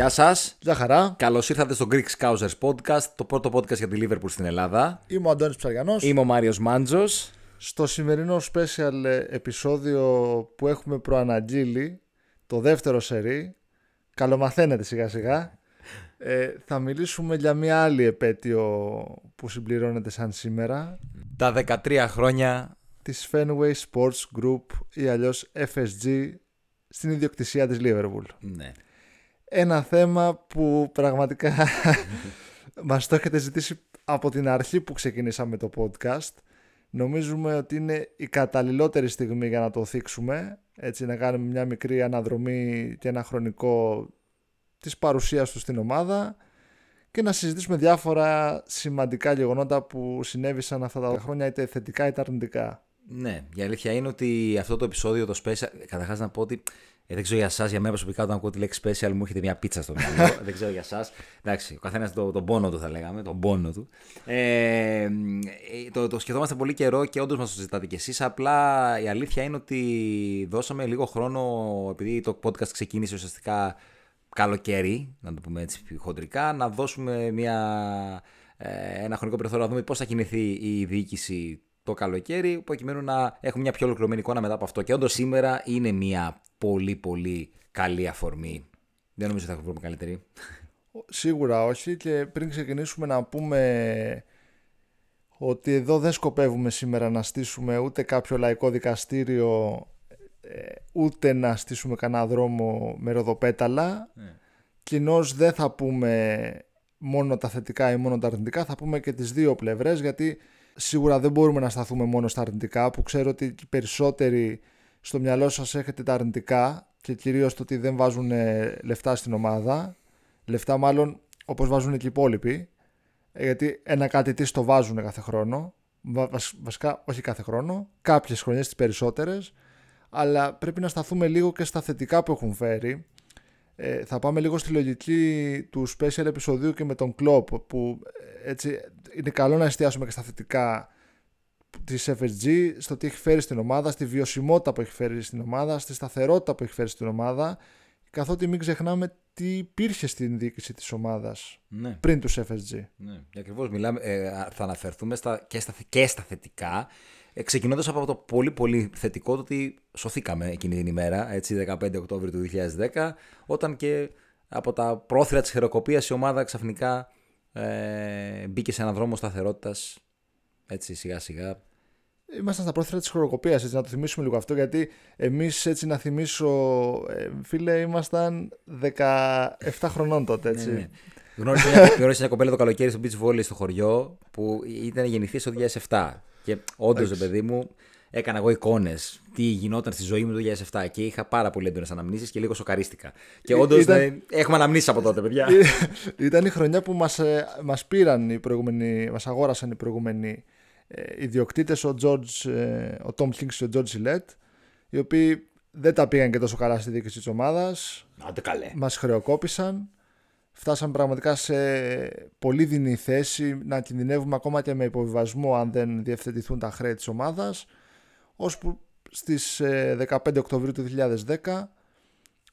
Γεια σας. Γεια χαρά. Καλώς ήρθατε στο Greek Scousers Podcast, το πρώτο podcast για τη Liverpool στην Ελλάδα. Είμαι ο Αντώνης Ψαριανός. Είμαι ο Μάριος Μάντζος. Στο σημερινό special επεισόδιο που έχουμε προαναγγείλει, το δεύτερο σερί, καλομαθαίνετε σιγά σιγά, ε, θα μιλήσουμε για μια άλλη επέτειο που συμπληρώνεται σαν σήμερα. Τα 13 χρόνια της Fenway Sports Group ή αλλιώς FSG στην ιδιοκτησία της Liverpool. Ναι. Ένα θέμα που πραγματικά μας το έχετε ζητήσει από την αρχή που ξεκινήσαμε το podcast. Νομίζουμε ότι είναι η καταλληλότερη στιγμή για να το θίξουμε. Έτσι να κάνουμε μια μικρή αναδρομή και ένα χρονικό της παρουσίας του στην ομάδα και να συζητήσουμε διάφορα σημαντικά γεγονότα που συνέβησαν αυτά τα χρόνια είτε θετικά είτε αρνητικά. Ναι, η αλήθεια είναι ότι αυτό το επεισόδιο, το special. Καταρχάς να πω ότι ε, δεν ξέρω για εσά, για μένα προσωπικά, όταν ακούω τη λέξη special, μου έχετε μια πίτσα στο μυαλό. δεν ξέρω για εσά. Εντάξει, ο καθένας τον, τον πόνο του θα λέγαμε, τον πόνο του. Ε, το, το σκεφτόμαστε πολύ καιρό και όντως μας το ζητάτε κι εσείς. Απλά η αλήθεια είναι ότι δώσαμε λίγο χρόνο, επειδή το podcast ξεκίνησε ουσιαστικά καλοκαίρι, να το πούμε έτσι χοντρικά, να δώσουμε μια, ε, ένα χρονικό περιθώριο να δούμε πώς θα κινηθεί η διοίκηση το καλοκαίρι, προκειμένου να έχουμε μια πιο ολοκληρωμένη εικόνα μετά από αυτό. Και όντως σήμερα είναι μια πολύ πολύ καλή αφορμή. Δεν νομίζω ότι θα έχουμε καλύτερη. Σίγουρα όχι και πριν ξεκινήσουμε να πούμε ότι εδώ δεν σκοπεύουμε σήμερα να στήσουμε ούτε κάποιο λαϊκό δικαστήριο ε, ούτε να στήσουμε κανένα δρόμο με ροδοπέταλα. Ναι. Κοινώς δεν θα πούμε μόνο τα θετικά ή μόνο τα αρνητικά, θα πούμε και τις δύο πλευρές γιατί σίγουρα δεν μπορούμε να σταθούμε μόνο στα αρνητικά που ξέρω ότι οι περισσότεροι στο μυαλό σας έχετε τα αρνητικά και κυρίως το ότι δεν βάζουν ε, λεφτά στην ομάδα. Λεφτά μάλλον όπως βάζουν και οι υπόλοιποι ε, γιατί ένα κάτι τι το βάζουν κάθε χρόνο. Βασικά όχι κάθε χρόνο, κάποιες χρονιές τις περισσότερες αλλά πρέπει να σταθούμε λίγο και στα θετικά που έχουν φέρει. Ε, θα πάμε λίγο στη λογική του special επεισοδίου και με τον Κλόπ που ε, έτσι είναι καλό να εστιάσουμε και στα θετικά της FSG, στο τι έχει φέρει στην ομάδα, στη βιωσιμότητα που έχει φέρει στην ομάδα, στη σταθερότητα που έχει φέρει στην ομάδα καθότι μην ξεχνάμε τι υπήρχε στην διοίκηση της ομάδας ναι. πριν τους FSG. Ναι, ακριβώς μιλάμε, ε, θα αναφερθούμε στα, και, στα, και στα θετικά ε, ξεκινώντας από το πολύ πολύ θετικό το ότι σωθήκαμε εκείνη την ημέρα, έτσι 15 Οκτώβριου του 2010, όταν και από τα πρόθυρα της χειροκοπίας η ομάδα ξαφνικά ε, μπήκε σε έναν δρόμο σταθερότητας, έτσι σιγά σιγά. Ήμασταν στα πρόθυρα της χειροκοπίας, έτσι να το θυμίσουμε λίγο αυτό, γιατί εμείς έτσι να θυμίσω, ε, φίλε, ήμασταν 17 χρονών τότε, έτσι. Ναι, ναι. Γνώρισε μια, μια κοπέλα το καλοκαίρι στο beach volley στο χωριό που ήταν γεννηθής στο 2007 και όντως, παιδί μου, έκανα εγώ εικόνες τι γινόταν στη ζωή μου το 2007 και είχα πάρα πολύ έντονες αναμνήσεις και λίγο σοκαρίστηκα. Και όντως ήταν... έχουμε αναμνήσεις από τότε, παιδιά. ήταν η χρονιά που μας μας πήραν οι προηγούμενοι, μας αγόρασαν οι προηγούμενοι ε, ιδιοκτήτες, ο, George, ε, ο Tom Hinks και ο George Gillette, οι οποίοι δεν τα πήγαν και τόσο καλά στη διοίκηση της ομάδας. Μας χρεοκόπησαν φτάσαμε πραγματικά σε πολύ δινή θέση. Να κινδυνεύουμε ακόμα και με υποβιβασμό αν δεν διευθετηθούν τα χρέη της ομάδας. Ώσπου στις 15 ε, Οκτωβρίου του 2010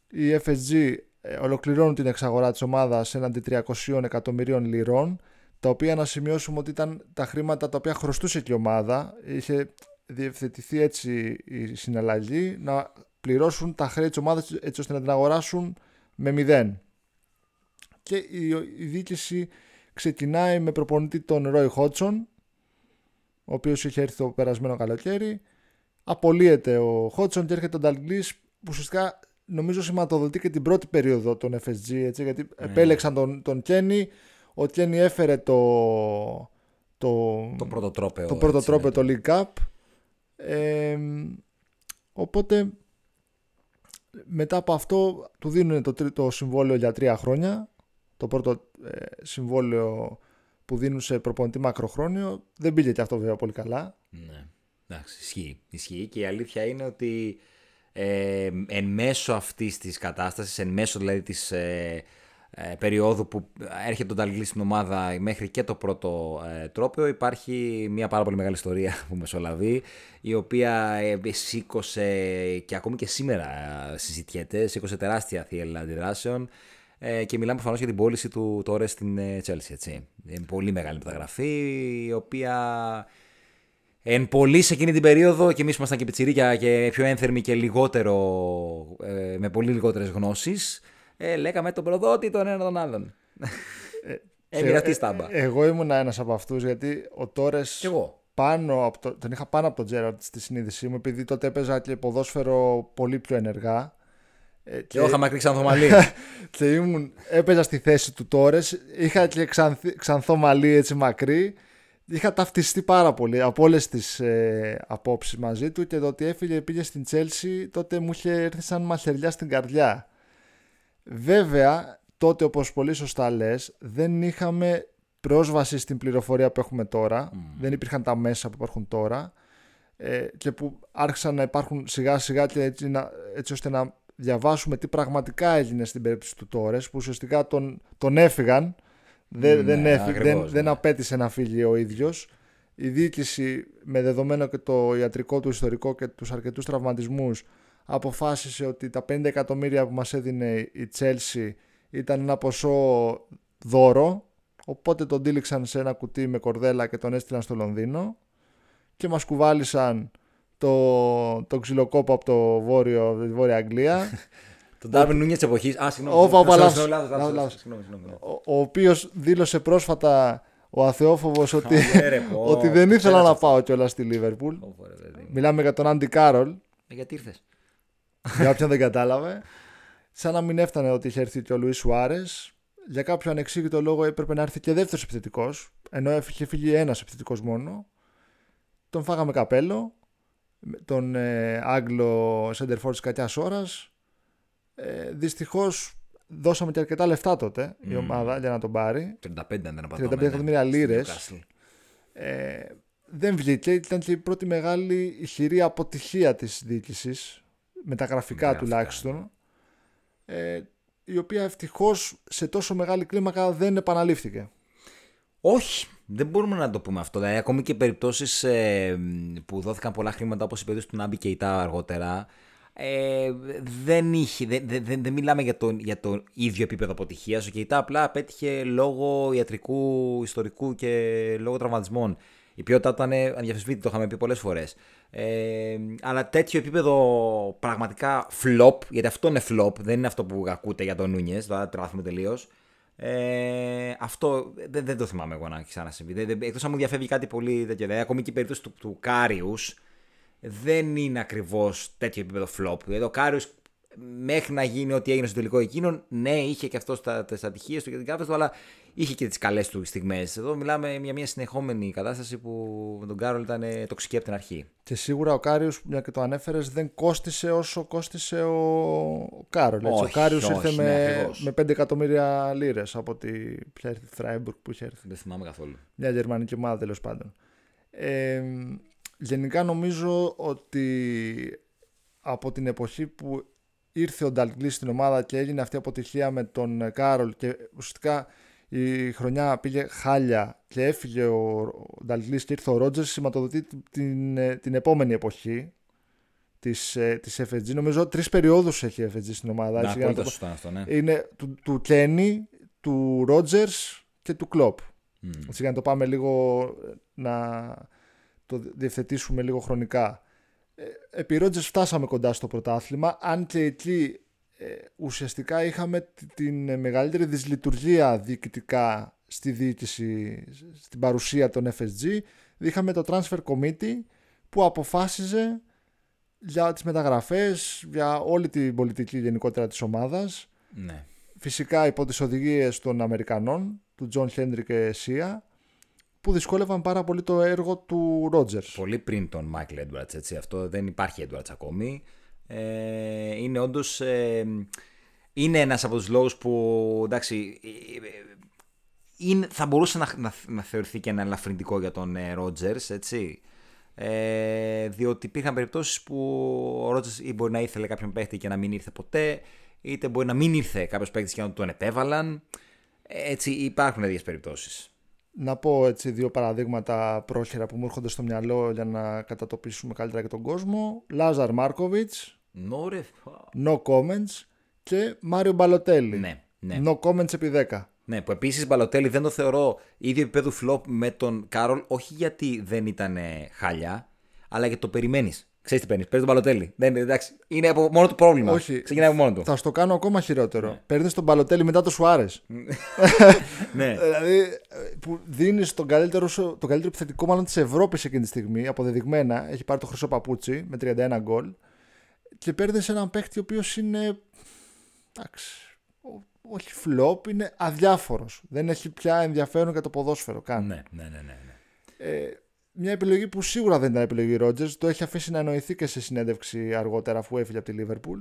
η FSG ε, ολοκληρώνουν την εξαγορά της ομάδας έναντι 300 εκατομμυρίων λιρών τα οποία να σημειώσουμε ότι ήταν τα χρήματα τα οποία χρωστούσε και η ομάδα. Είχε διευθετηθεί έτσι η συναλλαγή να πληρώσουν τα χρέη της ομάδας έτσι ώστε να την αγοράσουν με μηδέν και η, η διοίκηση ξεκινάει με προπονητή τον Ρόι Χότσον ο οποίος είχε έρθει το περασμένο καλοκαίρι. Απολύεται ο Χότσον και έρχεται ο Νταλγκλής που ουσιαστικά νομίζω σηματοδοτεί και την πρώτη περίοδο των FSG έτσι, γιατί mm. επέλεξαν τον, τον Κένι. Ο Κένι έφερε το το, το πρώτο τρόπαιο το, πρώτο τρόπαιο, το League Cup. Ε, οπότε μετά από αυτό του δίνουν το τρίτο συμβόλαιο για τρία χρόνια το πρώτο ε, συμβόλαιο που δίνουν σε προπονητή μακροχρόνιο. Δεν πήγε και αυτό βέβαια πολύ καλά. Ναι, εντάξει, ισχύει. ισχύει. Και η αλήθεια είναι ότι ε, εν μέσω αυτής της κατάστασης, εν μέσω δηλαδή της ε, ε περίοδου που έρχεται τον Ταλγλή στην ομάδα μέχρι και το πρώτο ε, τρόπαιο υπάρχει μια πάρα πολύ μεγάλη ιστορία που μεσολαβεί η οποία ε, σήκωσε και ακόμη και σήμερα συζητιέται, σήκωσε τεράστια θύελα αντιδράσεων Ε, και μιλάμε προφανώς για την πώληση του τώρα στην ε, Chelsea. Έτσι. Είναι πολύ μεγάλη μεταγραφή, η οποία εν πολύ σε εκείνη την περίοδο και εμείς ήμασταν και πιτσιρίκια και πιο ένθερμοι και λιγότερο, ε, με πολύ λιγότερες γνώσεις. Ε, λέγαμε τον προδότη τον ένα τον άλλον. Ε, αυτή η στάμπα. Ε, εγώ ήμουν ένας από αυτούς γιατί ο Τόρες. εγώ. Πάνω από το, τον είχα πάνω από τον Τζέραρτ στη συνείδησή μου, επειδή τότε έπαιζα και ποδόσφαιρο πολύ πιο ενεργά. Ε, και, εγώ είχα μακρύ ξανθό μαλλί. και ήμουν, έπαιζα στη θέση του Τόρες. Είχα και ξανθ, ξανθό μαλλί έτσι μακρύ. Είχα ταυτιστεί πάρα πολύ από όλες τις ε, απόψεις μαζί του και το ότι έφυγε πήγε στην Τσέλσι τότε μου είχε έρθει σαν μαχαιριά στην καρδιά. Βέβαια, τότε όπως πολύ σωστά λες, δεν είχαμε πρόσβαση στην πληροφορία που έχουμε τώρα. Δεν υπήρχαν τα μέσα που υπάρχουν τώρα ε, και που άρχισαν να υπάρχουν σιγά σιγά και έτσι, να, έτσι ώστε να διαβάσουμε τι πραγματικά έγινε στην περίπτωση του Τόρες που ουσιαστικά τον, τον έφυγαν. Δεν, δεν, ναι, δεν, ναι. δεν απέτησε να φύγει ο ίδιος. Η διοίκηση με δεδομένο και το ιατρικό του ιστορικό και τους αρκετούς τραυματισμούς αποφάσισε ότι τα 50 εκατομμύρια που μας έδινε η Chelsea ήταν ένα ποσό δώρο. Οπότε τον τύλιξαν σε ένα κουτί με κορδέλα και τον έστειλαν στο Λονδίνο και μας κουβάλισαν το, το ξυλοκόπο από το βόρειο, τη Βόρεια Αγγλία τον Ντάρβιν Νούνιε τη εποχής. Α, συγγνώμη. Ο οποίος δήλωσε πρόσφατα ο αθεόφοβος ότι, ότι δεν ήθελα να πάω κιόλας στη Λίβερπουλ. Μιλάμε για τον Άντι Κάρολ. Ε, γιατί ήρθες; Για όποιον δεν κατάλαβε. Σαν να μην έφτανε ότι είχε έρθει και ο Λουίς Σουάρες. Για κάποιο ανεξήγητο λόγο έπρεπε να έρθει και δεύτερος επιθετικός. Ενώ είχε φύγει ένας επιθετικός μόνο. Τον φάγαμε καπέλο. Τον ε, Άγγλο Σέντερφορ της κακιάς ώρας. Ε, Δυστυχώς δώσαμε και αρκετά λεφτά τότε η ομάδα για να τον πάρει. 35 δεν 35 εκατομμύρια λίρες. Ε, δεν βγήκε. Ήταν και η πρώτη μεγάλη ισχυρή αποτυχία της διοίκησης. Με τα γραφικά τουλάχιστον. Ε, η οποία ευτυχώς σε τόσο μεγάλη κλίμακα δεν επαναλήφθηκε. Όχι, δεν μπορούμε να το πούμε αυτό. Δηλαδή, ακόμη και περιπτώσεις ε, που δόθηκαν πολλά χρήματα, όπως η περίπτωση του Νάμπι Κεϊτά αργότερα, ε, δεν, είχε, δεν, δεν, δεν μιλάμε για το, για το ίδιο επίπεδο αποτυχίας. Ο Κεϊτά απλά πέτυχε λόγω ιατρικού, ιστορικού και λόγω τραυματισμών. Η ποιότητα ήταν αδιαμφισβήτητη, το είχαμε πει πολλές φορές. Ε, αλλά τέτοιο επίπεδο πραγματικά flop, γιατί αυτό είναι flop, δεν είναι αυτό που ακούτε για τον Νούνιες, τώρα τρελαθούμε τελείως. Ε, αυτό δεν, δεν το θυμάμαι εγώ να ξανασυμβεί. Εκτός αν μου διαφεύγει κάτι πολύ τέτοιο. Δηλαδή, ακόμη και η περίπτωση του, του Κάριους δεν είναι ακριβώς τέτοιο επίπεδο flop. Δηλαδή, ο Κάριους μέχρι να γίνει ό,τι έγινε στο τελικό εκείνον, ναι, είχε και αυτό τα, τις ατυχίες του και τις γκάφες του, αλλά είχε και τις καλές του στιγμές. Εδώ μιλάμε για μια συνεχόμενη κατάσταση που με τον Κάρολ ήταν τοξική από την αρχή. Και σίγουρα ο Κάριους, μια και το ανέφερες, δεν κόστησε όσο κόστησε ο, ο Κάρολ. Έτσι. ο Κάριους ήρθε με, ναι, με 5 εκατομμύρια λίρες από τη. Ποια ήρθε, Φράιμπουργκ που είχε έρθει. Δεν θυμάμαι καθόλου. Μια γερμανική ομάδα τέλος πάντων. Ε, γενικά νομίζω ότι από την εποχή που ήρθε ο Νταλγκλής στην ομάδα και έγινε αυτή η αποτυχία με τον Κάρολ και ουσιαστικά η χρονιά πήγε χάλια και έφυγε ο Νταλγκλής και ήρθε ο Ρότζερς σηματοδοτεί την, την επόμενη εποχή της, ε, της FSG. Νομίζω τρεις περιόδους έχει η FSG στην ομάδα. Να, πολύ σωστά αυτό, ναι. Είναι του, του Κένι, του Ρότζερς και του Κλόπ. Mm. Έτσι για να το πάμε λίγο να το διευθετήσουμε λίγο χρονικά. Ε, επί Ρότζερς φτάσαμε κοντά στο πρωτάθλημα, αν και εκεί ε, ουσιαστικά είχαμε την μεγαλύτερη δυσλειτουργία διοικητικά στη διοίκηση, στην παρουσία των FSG. Είχαμε το Transfer Committee που αποφάσιζε για τις μεταγραφές, για όλη την πολιτική γενικότερα της ομάδας. Ναι. Φυσικά υπό τις οδηγίες των Αμερικανών, του Τζον Χέντρι και Σία που δυσκόλευαν πάρα πολύ το έργο του Ρότζερ. Πολύ πριν τον Μάικλ Έντουαρτ, έτσι. Αυτό δεν υπάρχει Έντουαρτ ακόμη. Ε, είναι όντως. Ε, είναι ένας από τους λόγους που εντάξει. Είναι, θα μπορούσε να, να, να, θεωρηθεί και ένα ελαφρυντικό για τον Ρότζερ, έτσι. Ε, διότι υπήρχαν περιπτώσεις που ο Ρότζερ ή μπορεί να ήθελε κάποιον παίχτη και να μην ήρθε ποτέ, είτε μπορεί να μην ήρθε κάποιος παίχτη και να τον επέβαλαν. Έτσι υπάρχουν τέτοιες περιπτώσεις να πω έτσι δύο παραδείγματα πρόχειρα που μου έρχονται στο μυαλό για να κατατοπίσουμε καλύτερα και τον κόσμο. Λάζαρ Μάρκοβιτς, no, no comments και Μάριο Μπαλοτέλη. Ναι. Ναι. No comments επί 10. Ναι, που επίσης Μπαλοτέλη δεν το θεωρώ ίδιο επίπεδο flop με τον Κάρολ, όχι γιατί δεν ήταν ε, χάλια, αλλά γιατί το περιμένεις. Ξέρεις τι παίρνεις. Παίρνεις τον Μπαλοτέλη. Δεν, είναι, εντάξει, είναι από μόνο του πρόβλημα. Όχι. Ξεκινάει από μόνο του. Θα στο κάνω ακόμα χειρότερο. Ναι. Παίρνεις τον Μπαλοτέλη μετά το Σουάρες. ναι. δηλαδή που δίνεις τον καλύτερο, τον καλύτερο επιθετικό μάλλον της Ευρώπης εκείνη τη στιγμή, αποδεδειγμένα. Έχει πάρει το χρυσό παπούτσι με 31 γκολ. Και παίρνεις έναν παίχτη ο οποίος είναι. Εντάξει. Όχι φλόπ, είναι αδιάφορος. Δεν έχει πια ενδιαφέρον για το ποδόσφαιρο καν. Ναι, ναι, ναι. ναι, ναι. Ε, μια επιλογή που σίγουρα δεν ήταν επιλογή Ρότζερ. Το έχει αφήσει να εννοηθεί και σε συνέντευξη αργότερα αφού έφυγε από τη Λίβερπουλ.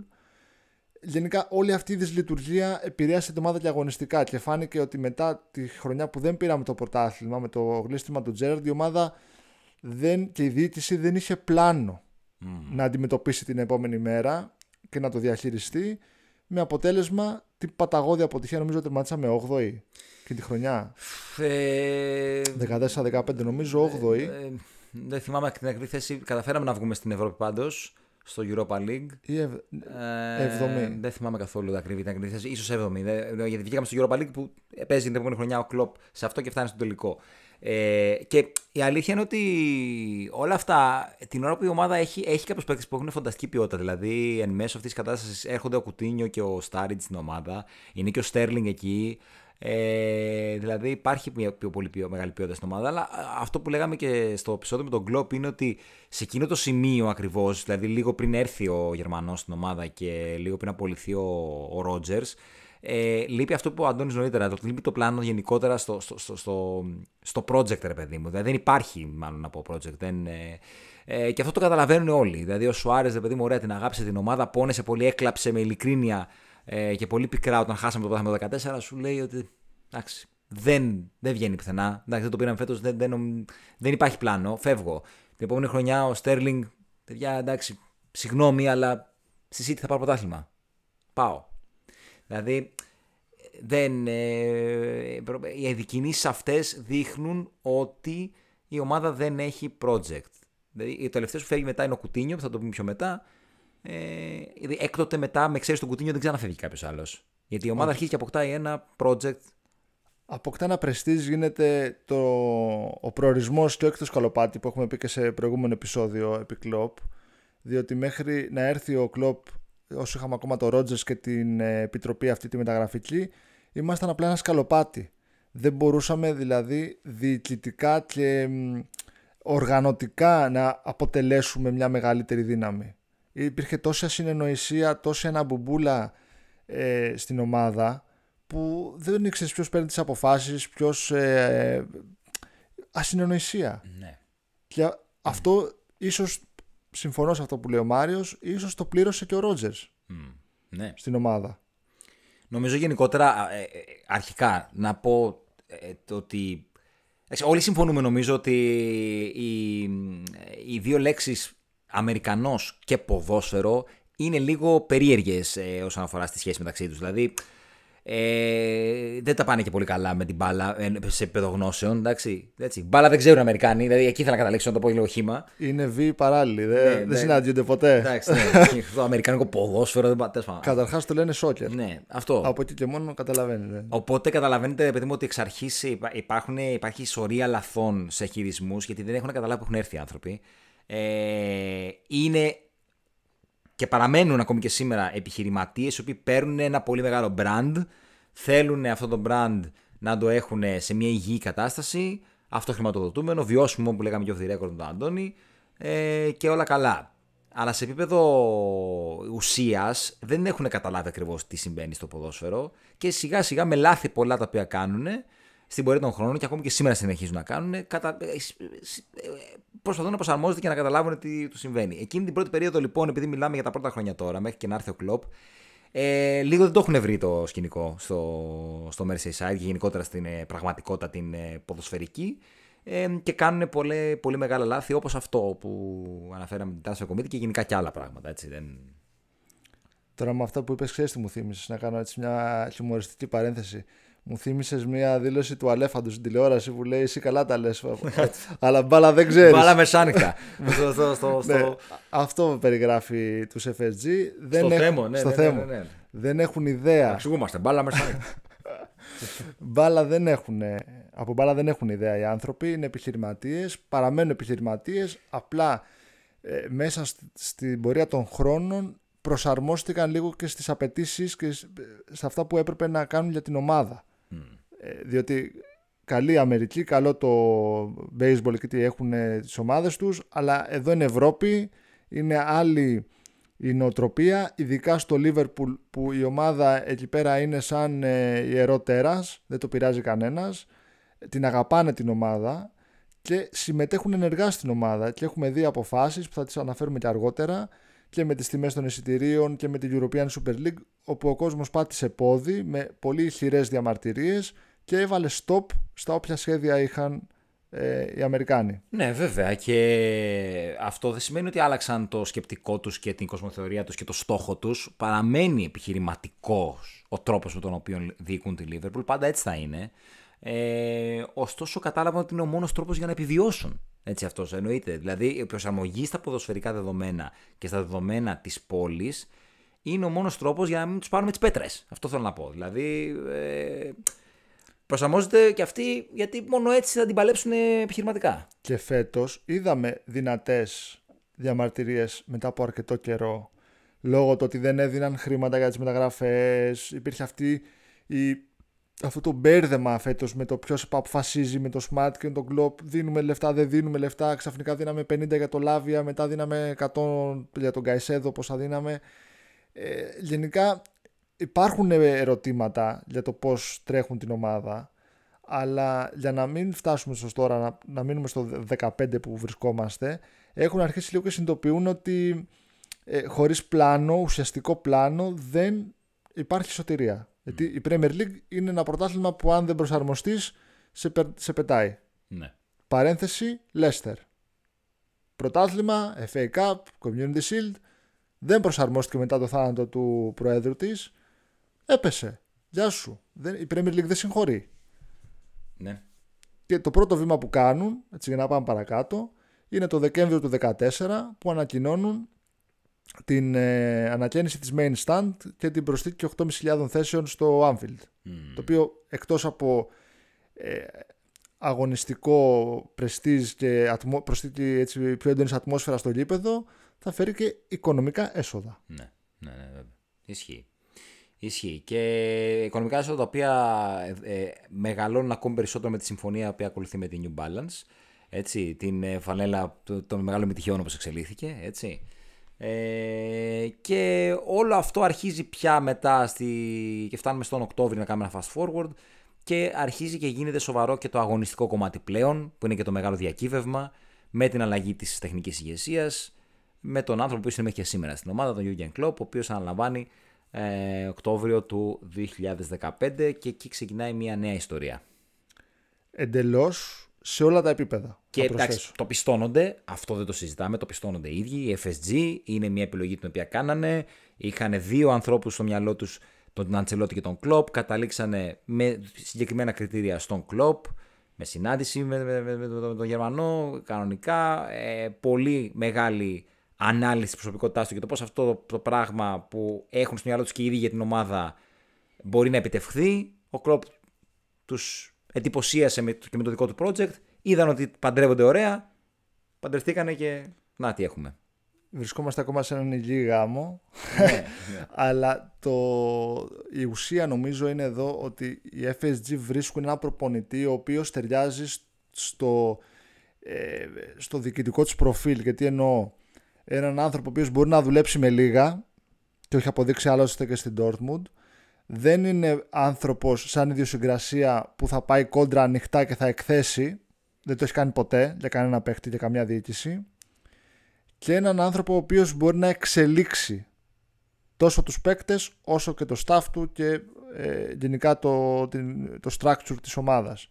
Γενικά όλη αυτή η δυσλειτουργία επηρέασε την ομάδα διαγωνιστικά και φάνηκε ότι μετά τη χρονιά που δεν πήραμε το πρωτάθλημα με το γλίστημα του Τζέραρντ η ομάδα δεν, και η διοίκηση δεν είχε πλάνο να αντιμετωπίσει την επόμενη μέρα και να το διαχειριστεί με αποτέλεσμα την παταγώδη αποτυχία νομίζω τερματίσαμε 8η και τη χρονιά. Ε, 14-15 νομίζω 8η. Ε, δεν θυμάμαι την ακριβή θέση. Καταφέραμε να βγούμε στην Ευρώπη πάντως στο Europa League. Ή ευ... ε, δεν θυμάμαι καθόλου την ακριβή, την ακριβή θέση. ίσως 7η. Γιατί βγήκαμε στο Europa League που παίζει την επόμενη χρονιά ο Κλοπ σε αυτό και φτάνει στο τελικό. Ε, και η αλήθεια είναι ότι όλα αυτά την ώρα που η ομάδα έχει, έχει κάποιου παίκτες που έχουν φανταστική ποιότητα. Δηλαδή, εν μέσω αυτής της κατάστασης έρχονται ο Κουτίνιο και ο Στάριτ στην ομάδα. Είναι και ο Στέρλινγκ εκεί. Ε, δηλαδή υπάρχει μια πιο πολύ πιο μεγάλη ποιότητα στην ομάδα. Αλλά αυτό που λέγαμε και στο επεισόδιο με τον Κλοπ είναι ότι σε εκείνο το σημείο ακριβώς, δηλαδή λίγο πριν έρθει ο Γερμανός στην ομάδα και λίγο πριν απολυθεί ο Ρότζερς, ε, λείπει αυτό που ο Αντώνης νωρίτερα, το, λείπει το πλάνο γενικότερα στο, στο, στο, στο, στο project, ρε παιδί μου. Δηλαδή δεν υπάρχει, μάλλον να πω project. Δεν, ε, ε, και αυτό το καταλαβαίνουν όλοι. Δηλαδή ο Σουάρες, ρε παιδί μου, ωραία, την αγάπησε την ομάδα, πόνεσε πολύ, έκλαψε με ειλικρίνεια ε, και πολύ πικρά όταν χάσαμε το πάθαμε το 14. Σου λέει ότι εντάξει, δεν, δεν βγαίνει πουθενά. Εντάξει, δεν το πήραμε φέτος, δεν, δεν, δεν υπάρχει πλάνο. Φεύγω. Την επόμενη χρονιά ο Στέρλινγκ, παιδιά, εντάξει, συγγνώμη, αλλά στη City θα πάρω πρωτάθλημα. Πάω. Δηλαδή, δεν, ε, οι ειδικινήσεις αυτές δείχνουν ότι η ομάδα δεν έχει project. Δηλαδή, ο τελευταίο που φεύγει μετά είναι ο Κουτίνιο, που θα το πούμε πιο μετά. Ε, δηλαδή, έκτοτε μετά, με ξέρεις τον Κουτίνιο, δεν ξαναφεύγει κάποιος άλλος. Γιατί η ομάδα αρχίζει και αποκτάει ένα project. Αποκτά ένα πρεστή, γίνεται το, ο προορισμός του έκτος σκαλοπάτι που έχουμε πει και σε προηγούμενο επεισόδιο επί Κλοπ. Διότι μέχρι να έρθει ο Κλοπ όσο είχαμε ακόμα το Ρότζερ και την ε, επιτροπή αυτή τη μεταγραφική, ήμασταν απλά ένας σκαλοπάτι. Δεν μπορούσαμε δηλαδή διοικητικά και οργανωτικά να αποτελέσουμε μια μεγαλύτερη δύναμη. Υπήρχε τόσα συνεννοησία, τόση αναμπουμπούλα ε, στην ομάδα που δεν ήξερες ποιος παίρνει τις αποφάσεις, ποιος. Ε, ασυνεννοησία. Ναι. Και αυτό ίσως συμφωνώ σε αυτό που λέει ο Μάριος, ίσως το πλήρωσε και ο Ρότζερς ναι. στην ομάδα. Νομίζω γενικότερα, ε, ε, αρχικά, να πω ε, ότι. Όλοι συμφωνούμε νομίζω ότι οι, οι δύο λέξεις Αμερικανός και ποδόσφαιρο είναι λίγο περίεργες όσον αφορά στη σχέση μεταξύ τους. Δηλαδή, ε, δεν τα πάνε και πολύ καλά με την μπάλα σε επίπεδο γνώσεων. Εντάξει, έτσι. Μπάλα δεν ξέρουν οι Αμερικάνοι, δηλαδή εκεί θα καταλήξω να το πω λίγο χήμα. Είναι β παράλληλοι, δεν, ναι, δεν ναι. συναντιούνται ποτέ. Εντάξει, ναι. το αμερικάνικο ποδόσφαιρο δεν πατέ Καταρχάς το λένε σόκερ. Ναι, αυτό. Από εκεί και μόνο καταλαβαίνετε. Οπότε καταλαβαίνετε, παιδί μου, ότι εξ αρχής υπάρχει σωρία λαθών σε χειρισμούς γιατί δεν έχουν καταλάβει που έχουν έρθει οι άνθρωποι. Ε, είναι και παραμένουν ακόμη και σήμερα επιχειρηματίες οι οποίοι παίρνουν ένα πολύ μεγάλο brand, θέλουν αυτό το brand να το έχουν σε μια υγιή κατάσταση, αυτό χρηματοδοτούμενο, βιώσιμο που λέγαμε και off the record με τον Αντώνη ε, και όλα καλά. Αλλά σε επίπεδο ουσίας δεν έχουν καταλάβει ακριβώς τι συμβαίνει στο ποδόσφαιρο και σιγά σιγά με λάθη πολλά τα οποία κάνουν στην πορεία των χρόνων και ακόμη και σήμερα συνεχίζουν να κάνουν, κατα... Ε, ε, προσπαθούν να προσαρμόζονται και να καταλάβουν τι τους συμβαίνει. Εκείνη την πρώτη περίοδο, λοιπόν, επειδή μιλάμε για τα πρώτα χρόνια τώρα, μέχρι και να έρθει ο Κλοπ, ε, λίγο δεν το έχουν βρει το σκηνικό στο, στο Merseyside και γενικότερα στην ε, πραγματικότητα την ε, ποδοσφαιρική ε, και κάνουν πολύ, πολύ μεγάλα λάθη όπως αυτό που αναφέραμε την Τάσο Κομίτη και γενικά και άλλα πράγματα. Έτσι, δεν... Τώρα με αυτά που είπες ξέρεις τι μου θύμισες, να κάνω έτσι μια χιουμοριστική παρένθεση. Μου θύμισες μια δήλωση του Αλέφαντου στην τηλεόραση που λέει Εσύ καλά τα λες. αλλά μπάλα δεν ξέρεις. Μπάλα μεσάνυχτα. ναι, αυτό περιγράφει τους FSG. Δεν στο θέμα, ναι, στο ναι, θέμα. Ναι, ναι, δεν έχουν ιδέα. Εξηγούμαστε. Μπάλα μέσα. μπάλα δεν έχουν, από μπάλα δεν έχουν ιδέα οι άνθρωποι. Είναι επιχειρηματίες, παραμένουν επιχειρηματίες. Απλά ε, μέσα στην πορεία των χρόνων προσαρμόστηκαν λίγο και στις απαιτήσεις και σε αυτά που έπρεπε να κάνουν για την ομάδα. Ε, διότι καλή Αμερική, καλό το baseball και τι έχουν τις ομάδες τους, αλλά εδώ είναι Ευρώπη, είναι άλλη η νοοτροπία, ειδικά στο Liverpool που η ομάδα εκεί πέρα είναι σαν ε, ιερό τέρας, δεν το πειράζει κανένας, την αγαπάνε την ομάδα και συμμετέχουν ενεργά στην ομάδα και έχουμε δει αποφάσεις που θα τις αναφέρουμε και αργότερα και με τις τιμές των εισιτηρίων και με την European Super League όπου ο κόσμος πάτησε πόδι με πολύ ισχυρέ διαμαρτυρίες και έβαλε stop στα όποια σχέδια είχαν ε, οι Αμερικάνοι. Ναι, βέβαια. Και αυτό δεν σημαίνει ότι άλλαξαν το σκεπτικό τους και την κοσμοθεωρία τους και το στόχο τους. Παραμένει επιχειρηματικός ο τρόπος με τον οποίο διοικούν τη Λίβερπουλ. Πάντα έτσι θα είναι. Ε, ωστόσο, κατάλαβαν ότι είναι ο μόνος τρόπος για να επιβιώσουν. Έτσι αυτός εννοείται. Δηλαδή, η προσαρμογή στα ποδοσφαιρικά δεδομένα και στα δεδομένα της πόλης είναι ο μόνος τρόπος για να μην τους πάρουμε τις πέτρες. Αυτό θέλω να πω. Δηλαδή, ε, προσαρμόζεται και αυτοί γιατί μόνο έτσι θα την παλέψουν επιχειρηματικά. Και φέτος είδαμε δυνατές διαμαρτυρίες μετά από αρκετό καιρό λόγω του ότι δεν έδιναν χρήματα για τις μεταγραφές. Υπήρχε αυτή η αυτό το μπέρδεμα φέτος με το ποιος αποφασίζει με το Smart και το Globe. Δίνουμε λεφτά, δεν δίνουμε λεφτά. Ξαφνικά δίναμε 50 για το Λάβια, μετά δίναμε 100 για τον Καϊσέδο, πόσα δίναμε. Ε, γενικά υπάρχουν ερωτήματα για το πώς τρέχουν την ομάδα αλλά για να μην φτάσουμε στο τώρα, να, να μείνουμε στο 15 που βρισκόμαστε έχουν αρχίσει λίγο και συνειδητοποιούν ότι ε, χωρίς πλάνο, ουσιαστικό πλάνο δεν υπάρχει σωτηρία. Γιατί η Premier League είναι ένα πρωτάθλημα που αν δεν προσαρμοστείς σε, σε πετάει. Ναι. Παρένθεση, Leicester. Πρωτάθλημα, FA Cup, Community Shield, δεν προσαρμόστηκε μετά το θάνατο του προέδρου της έπεσε. Γεια σου. Δεν, η Premier League δεν συγχωρεί. Ναι. Και το πρώτο βήμα που κάνουν, έτσι για να πάμε παρακάτω, είναι το Δεκέμβριο του 2014 που ανακοινώνουν την ε, ανακαίνιση της main stand και την προσθήκη 8.500 θέσεων στο Anfield. Το οποίο εκτός από ε, αγωνιστικό πρεστίζ και ατμο, προσθήκη έτσι, πιο έντονης ατμόσφαιρας στο γήπεδο θα φέρει και οικονομικά έσοδα. Ναι, ναι, ναι, ναι. Ισχύει. Ισχύει. Και οικονομικά έσοδα τα οποία ε, ε, μεγαλώνουν ακόμη περισσότερο με τη συμφωνία που ακολουθεί με την New Balance. Έτσι, την ε, φανέλα των μεγάλων επιτυχιών όπως εξελίχθηκε. Έτσι. Ε, και όλο αυτό αρχίζει πια μετά στη... και φτάνουμε στον Οκτώβριο να κάνουμε ένα fast forward και αρχίζει και γίνεται σοβαρό και το αγωνιστικό κομμάτι πλέον που είναι και το μεγάλο διακύβευμα με την αλλαγή της τεχνικής ηγεσίας, με τον άνθρωπο που είναι μέχρι και σήμερα στην ομάδα, τον Jürgen Klopp, ο οποίος αναλαμβάνει ε, Οκτώβριο του 2015 και εκεί ξεκινάει μια νέα ιστορία. Εντελώς σε όλα τα επίπεδα. Και εντάξει, το πιστώνονται, αυτό δεν το συζητάμε, το πιστώνονται οι ίδιοι. Η FSG είναι μια επιλογή την οποία κάνανε. Είχαν δύο ανθρώπους στο μυαλό τους, τον Αντσελότη και τον Κλοπ. Καταλήξανε με συγκεκριμένα κριτήρια στον Κλοπ. Με συνάντηση με, με, με, με τον, τον Γερμανό, κανονικά. Ε, πολύ μεγάλη ανάλυση της προσωπικότητάς του και το πώς αυτό το πράγμα που έχουν στο μυαλό τους και οι ίδιοι για την ομάδα μπορεί να επιτευχθεί. Ο Κλοπ τους εντυπωσίασε με, και με το δικό του project. Είδαν ότι παντρεύονται ωραία. Παντρευτήκανε και να τι έχουμε. Βρισκόμαστε ακόμα σε έναν υγιή γάμο. ναι, ναι. Αλλά το... η ουσία νομίζω είναι εδώ ότι οι FSG βρίσκουν ένα προπονητή ο οποίος ταιριάζει στο, ε, στο διοικητικό τους προφίλ. Γιατί εννοώ έναν άνθρωπο ο οποίος μπορεί να δουλέψει με λίγα και όχι αποδείξει άλλωστε και στην Dortmund. Δεν είναι άνθρωπος σαν ιδιοσυγκρασία που θα πάει κόντρα ανοιχτά και θα εκθέσει. Δεν το έχει κάνει ποτέ για κανένα παίχτη και καμιά διοίκηση. Και έναν άνθρωπο ο οποίος μπορεί να εξελίξει τόσο τους παίκτες όσο και το staff του και ε, γενικά το, το structure της ομάδας.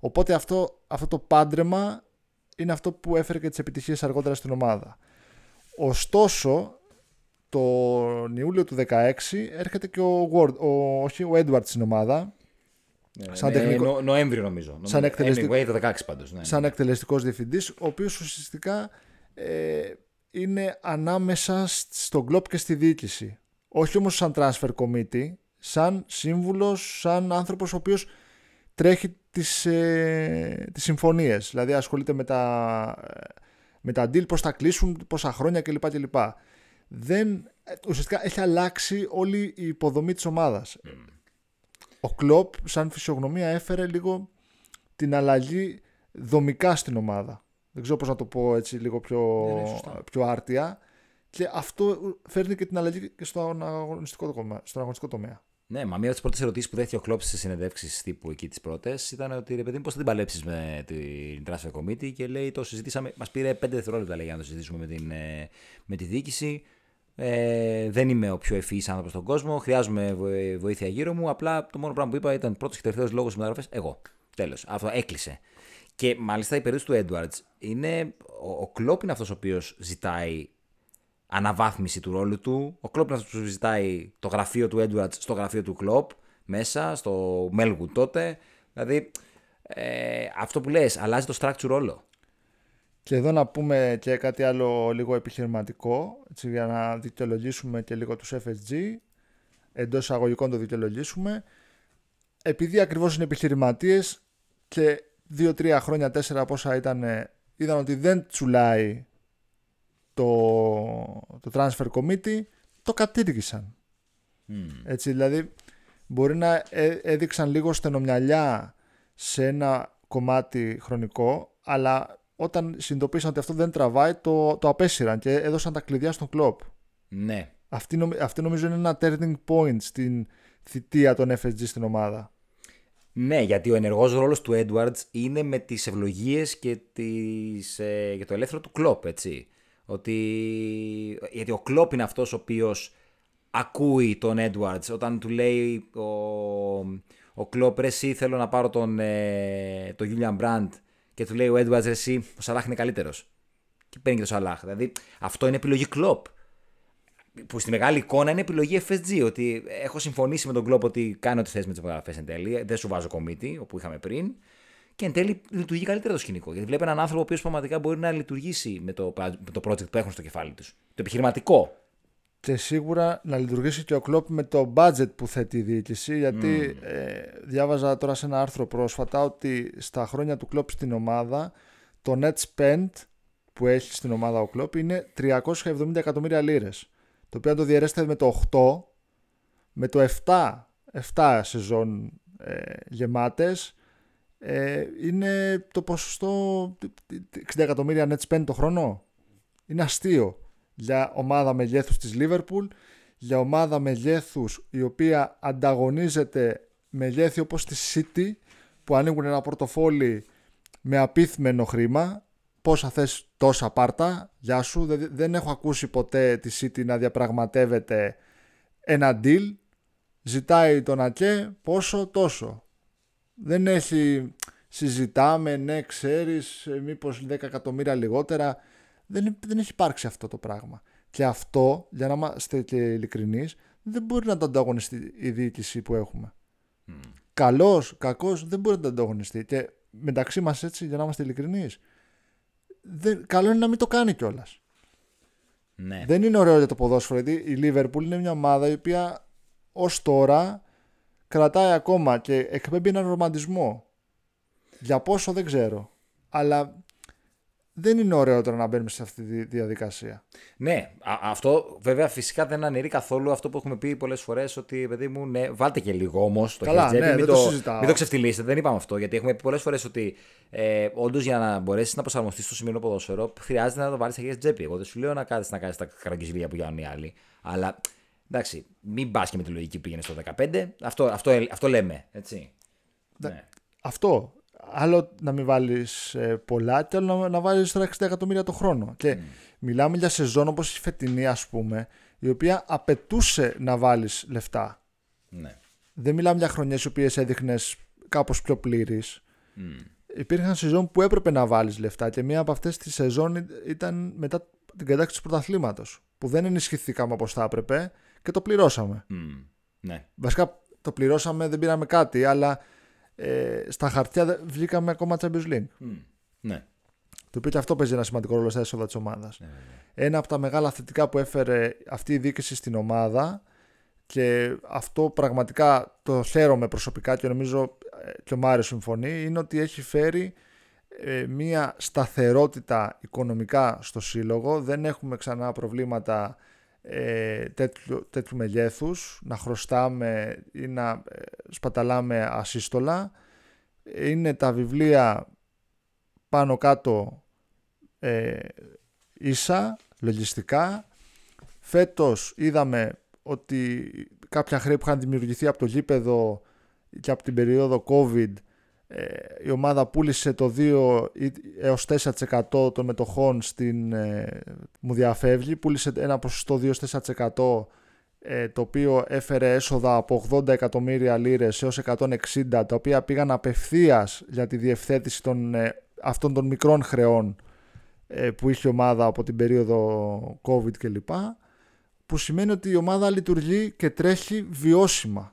Οπότε αυτό, αυτό το πάντρεμα είναι αυτό που έφερε και τις επιτυχίες αργότερα στην ομάδα. Ωστόσο, τον Ιούλιο του 2016 έρχεται και ο, Ward, ο, όχι, ο Edward στην ομάδα. Ναι, σαν ναι, τεχνικό... νο, Νοέμβριο νομίζω. Σαν, εκτελεστικ... anyway, το 16 πάντως, ναι, σαν ναι. εκτελεστικός διευθυντής, ο οποίος ουσιαστικά ε, είναι ανάμεσα στον κλόπ και στη διοίκηση. όχι όμως σαν transfer committee, σαν σύμβουλος, σαν άνθρωπος ο οποίος τρέχει τις, ε, τις συμφωνίες. Δηλαδή ασχολείται με τα, με τα deal, πώς θα κλείσουν, πόσα χρόνια κλπ. κλπ. Δεν, ουσιαστικά έχει αλλάξει όλη η υποδομή της ομάδας. Ο Κλόπ σαν φυσιογνωμία έφερε λίγο την αλλαγή δομικά στην ομάδα. Δεν ξέρω πώς να το πω έτσι λίγο πιο, Ναι, ναι, σωστά. πιο άρτια. Και αυτό φέρνει και την αλλαγή και στον αγωνιστικό, τομέα- στον αγωνιστικό τομέα. Ναι, μα μία από τις πρώτες ερωτήσεις που δέχτηκε ο Κλόπ στις συνεντεύξεις τύπου εκεί τι πρώτες ήταν ότι ρε παιδί μου, πώς θα την παλέψεις με την Transfer Committee και λέει το συζητήσαμε. Μας πήρε 5 δευτερόλεπτα λέει, για να το συζητήσουμε με, την, ε, με τη διοίκηση. Ε, δεν είμαι ο πιο ευφυής άνθρωπος στον κόσμο. Χρειάζομαι βο- βοήθεια γύρω μου. Απλά το μόνο πράγμα που είπα ήταν πρώτος και τελευταίος λόγος στι μεταγραφέ. Εγώ. Τέλος. Αυτό έκλεισε. Και μάλιστα η περίπτωση του Edwards είναι. Ο, ο Κλόπ είναι αυτός ο οποίος ζητάει αναβάθμιση του ρόλου του. Ο Κλόπ είναι αυτός που ζητάει το γραφείο του Edwards στο γραφείο του Κλόπ μέσα, στο Melwood τότε. Δηλαδή, ε, αυτό που λες, αλλάζει το structure ρόλο. Και εδώ να πούμε και κάτι άλλο λίγο επιχειρηματικό, έτσι, για να δικαιολογήσουμε και λίγο τους FSG, εντός εισαγωγικών το δικαιολογήσουμε. Επειδή ακριβώς είναι επιχειρηματίες και 2-3 χρόνια, 4 πόσα ήταν, είδαν ότι δεν τσουλάει το, το transfer committee, το κατήργησαν. Έτσι, δηλαδή μπορεί να έ- έδειξαν λίγο στενομυαλιά σε ένα κομμάτι χρονικό, αλλά όταν συνειδητοποίησαν ότι αυτό δεν τραβάει, το, το απέσυραν και έδωσαν τα κλειδιά στον κλοπ. Ναι. Αυτή, νομι- αυτή νομίζω είναι ένα turning point στην θητεία των FSG στην ομάδα. Ναι, γιατί ο ενεργός ρόλος του Edwards είναι με τις ευλογίες και, τις, ε, και το ελεύθερο του Κλόπ, έτσι. Ότι, γιατί ο Κλόπ είναι αυτός ο οποίος ακούει τον Edwards όταν του λέει ο, ο Κλόπ ρε εσύ θέλω να πάρω τον, ε, τον Julian Brandt και του λέει ο Edwards ρε εσύ ο Σαλάχ είναι καλύτερος. Και παίρνει και το Σαλάχ. Δηλαδή αυτό είναι επιλογή Κλόπ που στη μεγάλη εικόνα είναι επιλογή FSG. Ότι έχω συμφωνήσει με τον Κλόπ ότι κάνω ό,τι θες με τις υπογραφές εν τέλει. Δεν σου βάζω κομίτι, όπου είχαμε πριν. Και εν τέλει λειτουργεί καλύτερα το σκηνικό. Γιατί βλέπει έναν άνθρωπο ο οποίος πραγματικά μπορεί να λειτουργήσει με το, με το project που έχουν στο κεφάλι τους. Το επιχειρηματικό. Και σίγουρα να λειτουργήσει και ο κλοπ με το budget που θέτει η διοίκηση, γιατί ε, διάβαζα τώρα σε ένα άρθρο πρόσφατα ότι στα χρόνια του κλοπ στην ομάδα το net spend που έχει στην ομάδα ο κλοπ είναι 370 εκατομμύρια λίρες. Το οποίο αν το διαιρέσετε με το 8, με το 7, 7 σεζόν ε, γεμάτες, ε, είναι το ποσοστό 60 εκατομμύρια net spend το χρόνο. Είναι αστείο. Για ομάδα μεγέθους της Liverpool, για ομάδα μεγέθους η οποία ανταγωνίζεται μεγέθη όπως τη City που ανοίγουν ένα πορτοφόλι με απίθμενο χρήμα. Πόσα θες τόσα πάρτα. Γεια σου. Δεν, δεν έχω ακούσει ποτέ τη City να διαπραγματεύεται ένα deal. Ζητάει τον ΑΚΕ πόσο τόσο δεν έχει συζητάμε ναι ξέρεις ε, μήπως 10 εκατομμύρια λιγότερα δεν, δεν έχει υπάρξει αυτό το πράγμα και αυτό για να είμαστε και ειλικρινείς δεν μπορεί να το ανταγωνιστεί η διοίκηση που έχουμε mm. καλός, κακός δεν μπορεί να το ανταγωνιστεί και μεταξύ μας έτσι για να είμαστε ειλικρινείς δεν, καλό είναι να μην το κάνει κιόλας. Ναι. Δεν είναι ωραίο για το ποδόσφαιρο γιατί η Liverpool είναι μια ομάδα η οποία ως τώρα κρατάει ακόμα και εκπέμπει έναν ρομαντισμό. Για πόσο δεν ξέρω. Αλλά δεν είναι ωραίο τώρα να μπαίνουμε σε αυτή τη διαδικασία. Ναι, α, αυτό βέβαια φυσικά δεν αναιρεί καθόλου αυτό που έχουμε πει πολλές φορές ότι παιδί μου, ναι, βάλτε και λίγο όμως το Καλά, χέρι ναι, μην, δεν το, το συζητάω. μην το ξεφτυλίσετε. Δεν είπαμε αυτό. Γιατί έχουμε πει πολλές φορές ότι ε, όντως για να μπορέσεις να προσαρμοστείς στο σημερινό ποδόσφαιρο χρειάζεται να το βάλεις στα χέρια τη τσέπη. Εγώ δεν σου λέω να κάθεσαι να κάνεις τα καραγκιζιλία που κάνουν οι άλλοι. Αλλά εντάξει, μην πας και με τη λογική που πήγαινες στο 15. Αυτό, αυτό, αυτό λέμε. Έτσι. Ναι. Αυτό. Άλλο να μην βάλεις ε, πολλά και άλλο να, να βάλει τώρα 60 εκατομμύρια το χρόνο. Και mm. μιλάμε για σεζόν όπως η φετινή, ας πούμε, η οποία απαιτούσε να βάλεις λεφτά. Ναι. Δεν μιλάμε για χρονιές οι οποίες έδειχνες κάπως πιο πλήρη. Mm. Υπήρχαν σεζόν που έπρεπε να βάλεις λεφτά και μία από αυτές τη σεζόν ήταν μετά την κατάκτηση του πρωταθλήματος. Που δεν ενισχυθήκαμε όπως θα έπρεπε και το πληρώσαμε. Mm. Ναι. Βασικά το πληρώσαμε, δεν πήραμε κάτι, αλλά ε, στα χαρτιά βγήκαμε ακόμα Champions League. Mm. Ναι. Το οποίο και αυτό παίζει ένα σημαντικό ρόλο στα έσοδα της ομάδας. Ναι, ναι. Ένα από τα μεγάλα θετικά που έφερε αυτή η διοίκηση στην ομάδα και αυτό πραγματικά το χαίρομαι προσωπικά και νομίζω ε, και ο Μάριος συμφωνεί είναι ότι έχει φέρει ε, μία σταθερότητα οικονομικά στο σύλλογο δεν έχουμε ξανά προβλήματα ε, τέτοιου, τέτοιου μεγέθους να χρωστάμε ή να ε, σπαταλάμε ασύστολα. Είναι τα βιβλία πάνω κάτω ε, ίσα, λογιστικά. Φέτος είδαμε ότι κάποια χρέη που είχαν δημιουργηθεί από το γήπεδο και από την περίοδο COVID ε, η ομάδα πούλησε το 2 έως 4% των μετοχών στην, ε, μου διαφεύγει, πούλησε ένα ποσοστό 2-4% ε, το οποίο έφερε έσοδα από 80 εκατομμύρια λίρες έως 160 τα οποία πήγαν απευθείας για τη διευθέτηση των, αυτών των μικρών χρεών που είχε η ομάδα από την περίοδο COVID κλπ που σημαίνει ότι η ομάδα λειτουργεί και τρέχει βιώσιμα.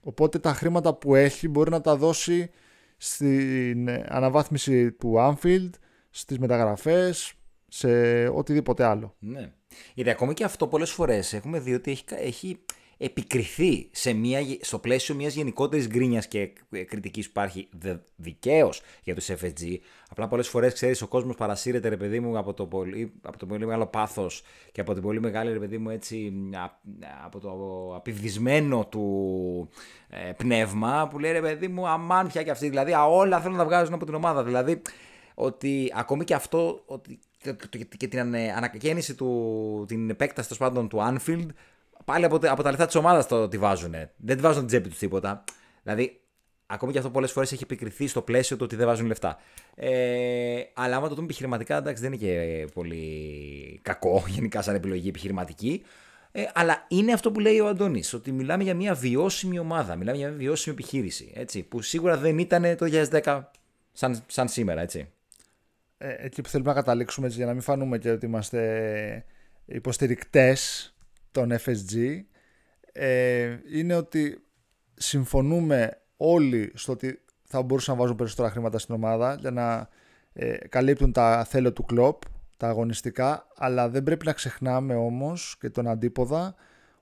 Οπότε τα χρήματα που έχει μπορεί να τα δώσει στην αναβάθμιση του Anfield, στις μεταγραφές, σε οτιδήποτε άλλο. Ναι. Γιατί ακόμη και αυτό πολλές φορές έχουμε δει ότι έχει, έχει επικριθεί σε μια, στο πλαίσιο μιας γενικότερης γκρίνιας και κριτικής που υπάρχει δικαίως για τους FSG. Απλά πολλές φορές, ξέρεις, ο κόσμος παρασύρεται, ρε παιδί μου, από το πολύ, από το πολύ μεγάλο πάθος και από την πολύ μεγάλη, ρε παιδί μου, έτσι, από το απειβδισμένο του ε, πνεύμα που λέει, ρε παιδί μου, αμάν πια και αυτή. Δηλαδή, α, όλα θέλουν να βγάζουν από την ομάδα. Δηλαδή, ότι ακόμη και αυτό, ότι και την ανακαίνιση του, την επέκταση πάντων του Anfield πάλι από, από τα λεφτά της ομάδας το τη βάζουν. Δεν τη βάζουν την τσέπη τους τίποτα. Δηλαδή, ακόμη και αυτό πολλές φορές έχει επικριθεί στο πλαίσιο του ότι δεν βάζουν λεφτά. Ε, αλλά άμα το δούμε επιχειρηματικά, εντάξει, δεν είναι και πολύ κακό γενικά σαν επιλογή επιχειρηματική. Ε, αλλά είναι αυτό που λέει ο Αντώνης, ότι μιλάμε για μια βιώσιμη ομάδα, μιλάμε για μια βιώσιμη επιχείρηση. Έτσι, που σίγουρα δεν ήταν το 2010 σαν, σαν σήμερα, έτσι. Ε, εκεί που θέλουμε να καταλήξουμε, έτσι, για να μην φανούμε και ότι είμαστε υποστηρικτές των FSG ε, είναι ότι συμφωνούμε όλοι στο ότι θα μπορούσαν να βάζουν περισσότερα χρήματα στην ομάδα για να ε, καλύπτουν τα θέλω του κλοπ, τα αγωνιστικά, αλλά δεν πρέπει να ξεχνάμε όμως και τον αντίποδα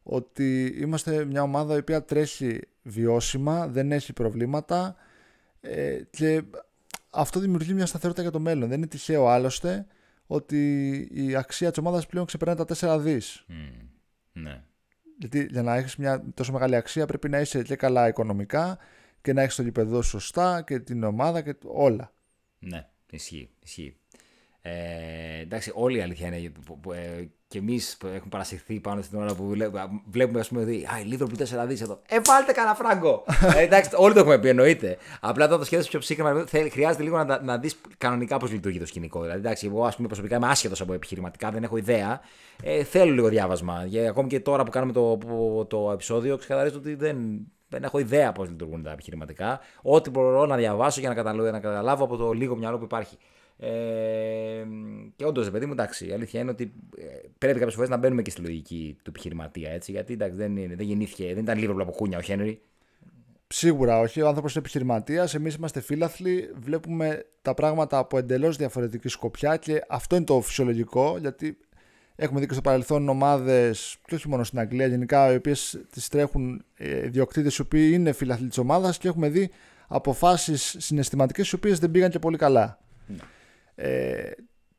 ότι είμαστε μια ομάδα η οποία τρέχει βιώσιμα, δεν έχει προβλήματα ε, και αυτό δημιουργεί μια σταθερότητα για το μέλλον. Δεν είναι τυχαίο άλλωστε ότι η αξία της ομάδας πλέον ξεπερνάει τα 4 δις. Ναι. Γιατί για να έχεις μια τόσο μεγάλη αξία πρέπει να είσαι και καλά οικονομικά και να έχεις το γηπεδό σωστά και την ομάδα και όλα. Ναι, ισχύει. ισχύει. Ε, εντάξει, όλη η αλήθεια είναι που, ε, και εμείς που έχουμε παρασυρθεί πάνω στην ώρα που βλέπουμε, βλέπουμε ας πούμε, ότι Α, η Λίβερπουλ 4 δις εδώ. Ε, βάλτε κανένα φράγκο! ε, εντάξει, όλοι το έχουμε πει, εννοείται. Απλά όταν το σκέφτεσαι πιο ψύχρεμα, χρειάζεται λίγο να, να δεις κανονικά πώς λειτουργεί το σκηνικό. Δηλαδή, εντάξει, εγώ ας πούμε, προσωπικά είμαι άσχετος από επιχειρηματικά, δεν έχω ιδέα. Ε, θέλω λίγο διάβασμα. Για, ακόμη και τώρα που κάνουμε το, το, το επεισόδιο, ξεκαθαρίζω ότι δεν, δεν έχω ιδέα πώς λειτουργούν τα επιχειρηματικά. Ό,τι μπορώ να διαβάσω για να καταλάβω, να καταλάβω από το λίγο μυαλό που υπάρχει. Ε, και όντως, παιδί μου, εντάξει, η αλήθεια είναι ότι ε, πρέπει κάποιες φορές να μπαίνουμε και στη λογική του επιχειρηματία. Έτσι, γιατί εντάξει, δεν, είναι, δεν γεννήθηκε, δεν ήταν λίγο από κούνια ο Χένρι. Σίγουρα όχι. Ο άνθρωπος είναι επιχειρηματίας. Εμείς είμαστε φίλαθλοι. Βλέπουμε τα πράγματα από εντελώς διαφορετική σκοπιά και αυτό είναι το φυσιολογικό γιατί έχουμε δει και στο παρελθόν ομάδες, και όχι μόνο στην Αγγλία, γενικά οι οποίες τις τρέχουν ε, ιδιοκτήτε οι οποίοι είναι φίλαθλοι της ομάδας και έχουμε δει αποφάσεις συναισθηματικές οι οποίες δεν πήγαν και πολύ καλά. Ναι ε,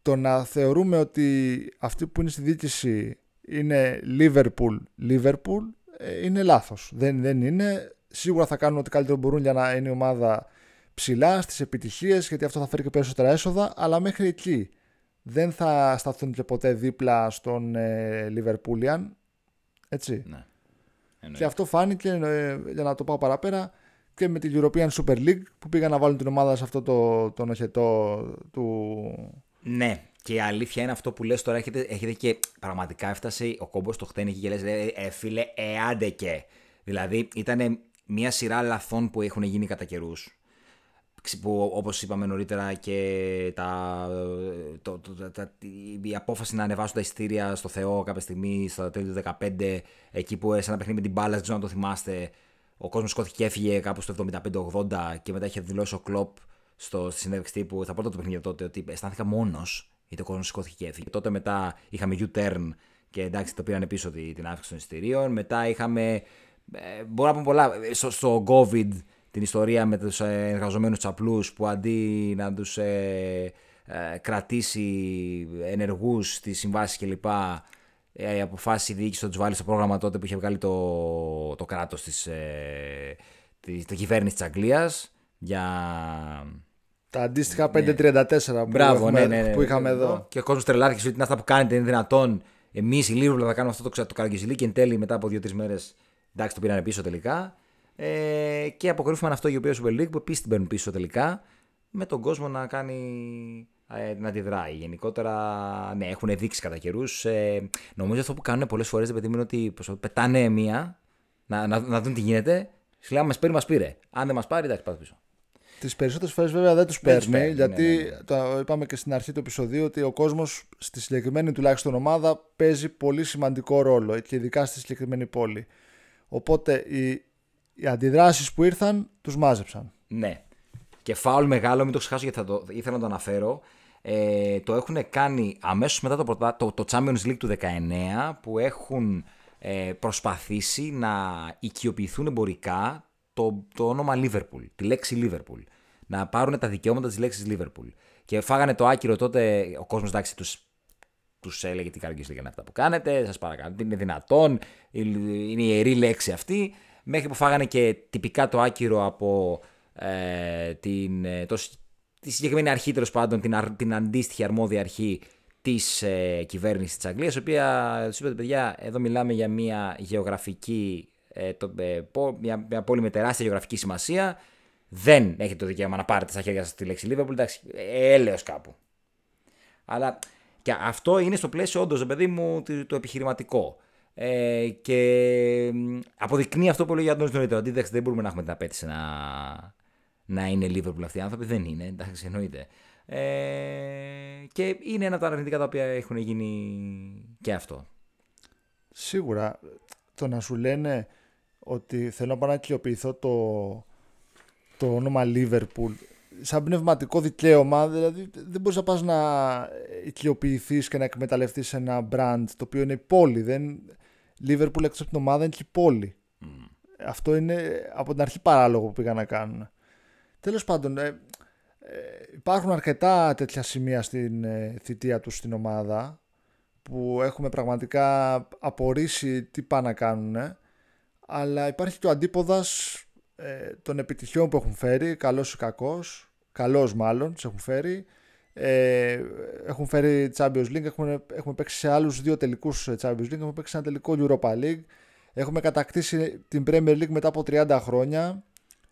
το να θεωρούμε ότι αυτοί που είναι στη διοίκηση είναι Liverpool, Liverpool ε, είναι λάθος. Δεν, δεν είναι. Σίγουρα θα κάνουν ό,τι καλύτερο μπορούν για να είναι η ομάδα ψηλά στις επιτυχίες γιατί αυτό θα φέρει και περισσότερα έσοδα αλλά μέχρι εκεί δεν θα σταθούν και ποτέ δίπλα στον ε, Liverpoolian έτσι ναι. και αυτό φάνηκε ε, για να το πάω παραπέρα και με την European Super League που πήγαν να βάλουν την ομάδα σε αυτό το, το νοχετό του. Ναι, και η αλήθεια είναι αυτό που λες τώρα, έχετε, έχετε και πραγματικά έφτασε ο κόμπος στο χτένι και λες, ε, φίλε, εάντε και. Δηλαδή ήταν μια σειρά λαθών που έχουν γίνει κατά καιρούς. Που όπως είπαμε νωρίτερα και τα, το, το, τα, η απόφαση να ανεβάσουν τα ειστήρια στο Θεό κάποια στιγμή στο τέλη του 2015 εκεί που σε ένα παιχνίδι με την μπάλα, δεν ξέρω να το θυμάστε ο κόσμος σκόθηκε και έφυγε κάπου στο 75-80 και μετά είχε δηλώσει ο Κλοπ στο, στη συνέντευξη τύπου, στα πρώτα του παιχνίδια τότε, ότι αισθάνθηκα μόνος γιατί ο κόσμος σκόθηκε και έφυγε. Τότε μετά είχαμε U-turn και εντάξει το πήραν πίσω την αύξηση των εισιτηρίων. Μετά είχαμε, ε, μπορώ να πούμε πολλά, στο, στο COVID την ιστορία με τους εργαζομένους τσαπλούς που αντί να τους ε, ε, κρατήσει ενεργούς στις συμβάσεις κλπ ε, αποφάσισε η διοίκησης να τους βάλει στο πρόγραμμα τότε που είχε βγάλει το, το κράτος της ε, της, της κυβέρνησης της Αγγλίας για. Τα αντίστοιχα 534 ναι. που, Μπράβο, ναι, ναι, ναι, που είχαμε εδώ. Και ο κόσμος τρελάθηκε ότι είναι αυτά που κάνετε, είναι δυνατόν. Εμείς οι Λίβρουλα θα κάνουμε αυτό το, το καραγκιζιλί και εν τέλει μετά από 2-3 μέρες εντάξει το πήραν πίσω τελικά. Ε, και αποκρύφουμε αυτό για ο Super League που επίσης την παίρνουν πίσω τελικά με τον κόσμο να κάνει ε, να αντιδράει. Γενικότερα, ναι, έχουν δείξει κατά καιρούς. Ε, νομίζω αυτό που κάνουν πολλές φορές, δεν παιδί είναι ότι πετάνε μία να, να, να δουν τι γίνεται. Σου λέει, μα πήρε, μας πήρε. Αν δεν μας πάρει, εντάξει, πάτε πίσω. Τις περισσότερες φορές βέβαια δεν τους παίρνει, γιατί ναι, ναι, ναι. το είπαμε και στην αρχή του επεισοδίου ότι ο κόσμος στη συγκεκριμένη τουλάχιστον ομάδα παίζει πολύ σημαντικό ρόλο και ειδικά στη συγκεκριμένη πόλη. Οπότε οι, οι αντιδράσεις που ήρθαν τους μάζεψαν. Ναι. Και φάουλ μεγάλο, μην το ξεχάσω γιατί θα το, ήθελα να το αναφέρω. Ε, το έχουν κάνει αμέσως μετά το, το, το Champions League του 19 που έχουν ε, προσπαθήσει να οικειοποιηθούν εμπορικά το, το όνομα Liverpool, τη λέξη Liverpool. Να πάρουν τα δικαιώματα της λέξης Liverpool. Και φάγανε το άκυρο τότε, ο κόσμος εντάξει τους, τους έλεγε τι καρκίνο για αυτά που κάνετε, σας παρακαλώ, είναι δυνατόν, είναι η ιερή λέξη αυτή, μέχρι που φάγανε και τυπικά το άκυρο από ε, την, ε, το, τη συγκεκριμένη αρχή τέλος πάντων, την, την αντίστοιχη αρμόδια αρχή της ε, κυβέρνησης της Αγγλίας, η οποία τους είπατε, παιδιά, εδώ μιλάμε για μια γεωγραφική, ε, το, ε, μια, μια πόλη με τεράστια γεωγραφική σημασία. Δεν έχετε το δικαίωμα να πάρετε στα χέρια σας τη λέξη Liverpool. Εντάξει, έλεος κάπου. Αλλά και αυτό είναι στο πλαίσιο όντως, παιδί μου, το, το επιχειρηματικό. Ε, και αποδεικνύει αυτό που λέει για τον νωρίτερα. Ότι δεν μπορούμε να έχουμε την απέτηση να, να είναι Liverpool αυτοί οι άνθρωποι. Δεν είναι, εντάξει, εννοείται. Ε, και είναι ένα από τα αρνητικά τα οποία έχουν γίνει και αυτό. Σίγουρα. Το να σου λένε ότι θέλω να πάω να κοιοποιηθώ το, το όνομα Liverpool σαν πνευματικό δικαίωμα, δηλαδή δεν μπορείς να πας να οικειοποιηθείς και να εκμεταλλευτείς ένα brand το οποίο είναι η πόλη. Δεν... Liverpool εκτός από την ομάδα είναι και η πόλη. Αυτό είναι από την αρχή παράλογο που πήγαν να κάνουν. Τέλος πάντων, ε, ε, υπάρχουν αρκετά τέτοια σημεία στην ε, θητεία τους στην ομάδα που έχουμε πραγματικά απορρίσει τι πάνε να κάνουν αλλά υπάρχει και ο αντίποδας ε, των επιτυχιών που έχουν φέρει, καλός ή κακός, καλός μάλλον, τις έχουν φέρει. Ε, έχουν φέρει Champions League, έχουμε, έχουμε παίξει σε άλλους δύο τελικούς Champions League, έχουμε παίξει ένα τελικό Europa League, έχουμε κατακτήσει την Premier League μετά από 30 χρόνια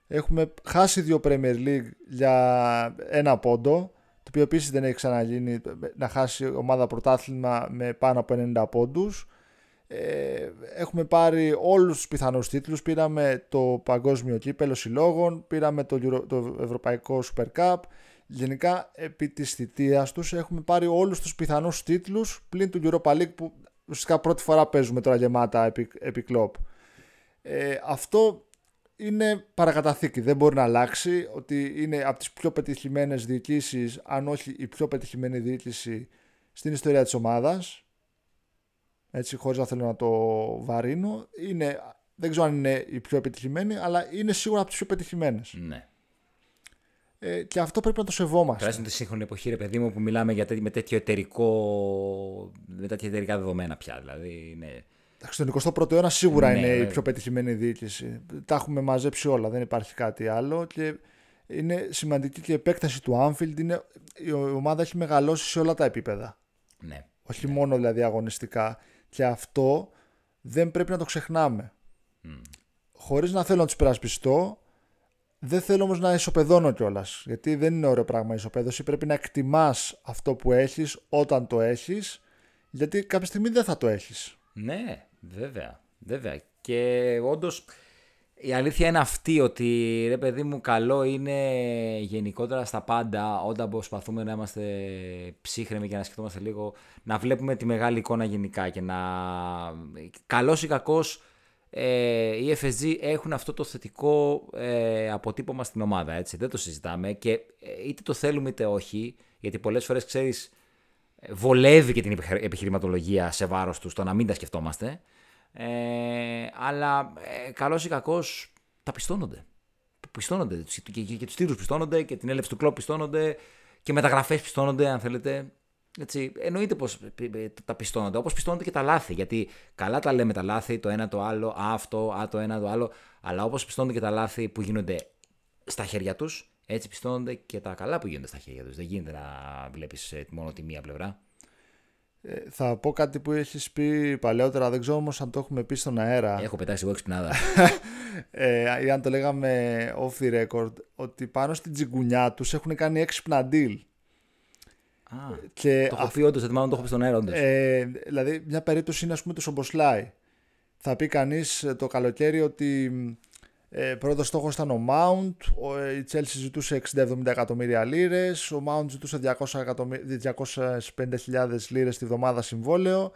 Έχουμε χάσει δύο Premier League για ένα πόντο, το οποίο επίσης δεν έχει ξαναγίνει να χάσει ομάδα πρωτάθλημα με πάνω από 90 πόντους. Ε, έχουμε πάρει όλους τους πιθανούς τίτλους, πήραμε το παγκόσμιο κύπελο συλλόγων, πήραμε το, το Ευρωπαϊκό Super Cup, γενικά επί της θητείας τους έχουμε πάρει όλους τους πιθανούς τίτλους πλην του Europa League που ουσιαστικά πρώτη φορά παίζουμε τώρα γεμάτα επί, επί Ε, αυτό είναι παρακαταθήκη, δεν μπορεί να αλλάξει ότι είναι από τις πιο πετυχημένες διοικήσεις, αν όχι η πιο πετυχημένη διοίκηση στην ιστορία της ομάδας. Έτσι χωρίς να θέλω να το βαρύνω. Είναι, δεν ξέρω αν είναι η πιο πετυχημένη αλλά είναι σίγουρα από τις πιο πετυχημένες. Ναι. ε, και αυτό πρέπει να το σεβόμαστε. Τουλάχιστον τη σύγχρονη εποχή ρε παιδί μου που μιλάμε για με τέτοιο εταιρικό με τέτοια εταιρικά δεδομένα πια δηλαδή είναι στον 21ο αιώνα σίγουρα ναι, είναι η πιο πετυχημένη διοίκηση. Τα έχουμε μαζέψει όλα, δεν υπάρχει κάτι άλλο. Και είναι σημαντική και η επέκταση του Anfield. Είναι, η ομάδα έχει μεγαλώσει σε όλα τα επίπεδα. Ναι. Όχι μόνο δηλαδή αγωνιστικά. Και αυτό δεν πρέπει να το ξεχνάμε. Mm. Χωρίς να θέλω να τους περασπιστώ, δεν θέλω όμως να ισοπεδώνω κιόλας. Γιατί δεν είναι ωραίο πράγμα η ισοπαίδωση. Πρέπει να εκτιμάς αυτό που έχεις όταν το έχεις, γιατί κάποια στιγμή δεν θα το έχεις. Ναι, Βέβαια, βέβαια. Και όντως η αλήθεια είναι αυτή ότι ρε παιδί μου καλό είναι γενικότερα στα πάντα όταν προσπαθούμε να είμαστε ψύχρεμοι και να σκεφτόμαστε λίγο να βλέπουμε τη μεγάλη εικόνα γενικά και να καλός ή κακός ε, οι FSG έχουν αυτό το θετικό ε, αποτύπωμα στην ομάδα έτσι δεν το συζητάμε και ε, είτε το θέλουμε είτε όχι γιατί πολλές φορές ξέρεις βολεύει και την επιχει- επιχειρηματολογία σε βάρος του το να μην τα σκεφτόμαστε. Ε, αλλά ε, καλός ή κακός τα πιστώνονται. Πιστώνονται. Και, και, και τους τύρου πιστώνονται και την έλευση του κλόπ πιστώνονται και μεταγραφές πιστώνονται, αν θέλετε. Έτσι, εννοείται πως τα πιστώνονται. Όπως πιστώνονται και τα λάθη. Γιατί καλά τα λέμε τα λάθη, το ένα το άλλο, α, αυτό, α, το ένα το άλλο. Αλλά όπως πιστώνονται και τα λάθη που γίνονται στα χέρια τους, έτσι πιστώνονται και τα καλά που γίνονται στα χέρια τους. Δεν γίνεται να βλέπεις μόνο τη μία πλευρά. Ε, θα πω κάτι που έχεις πει παλαιότερα, δεν ξέρω όμως αν το έχουμε πει στον αέρα. Έχω πετάξει εγώ εξυπνάδα. ε, ή αν το λέγαμε off the record, ότι πάνω στην τσιγκουνιά τους έχουν κάνει έξυπνα deal. Α, και το έχω πει όντως, μάλλον το έχω πει στον αέρα, όντως. Ε, δηλαδή, μια περίπτωση είναι ας πούμε το Σομποσλάι. Θα πει κανείς το καλοκαίρι ότι ε, πρώτος στόχος ήταν ο Mount, ο, η Chelsea ζητούσε 60-70 εκατομμύρια λίρες, ο Mount ζητούσε 250.000 λίρες τη βδομάδα συμβόλαιο.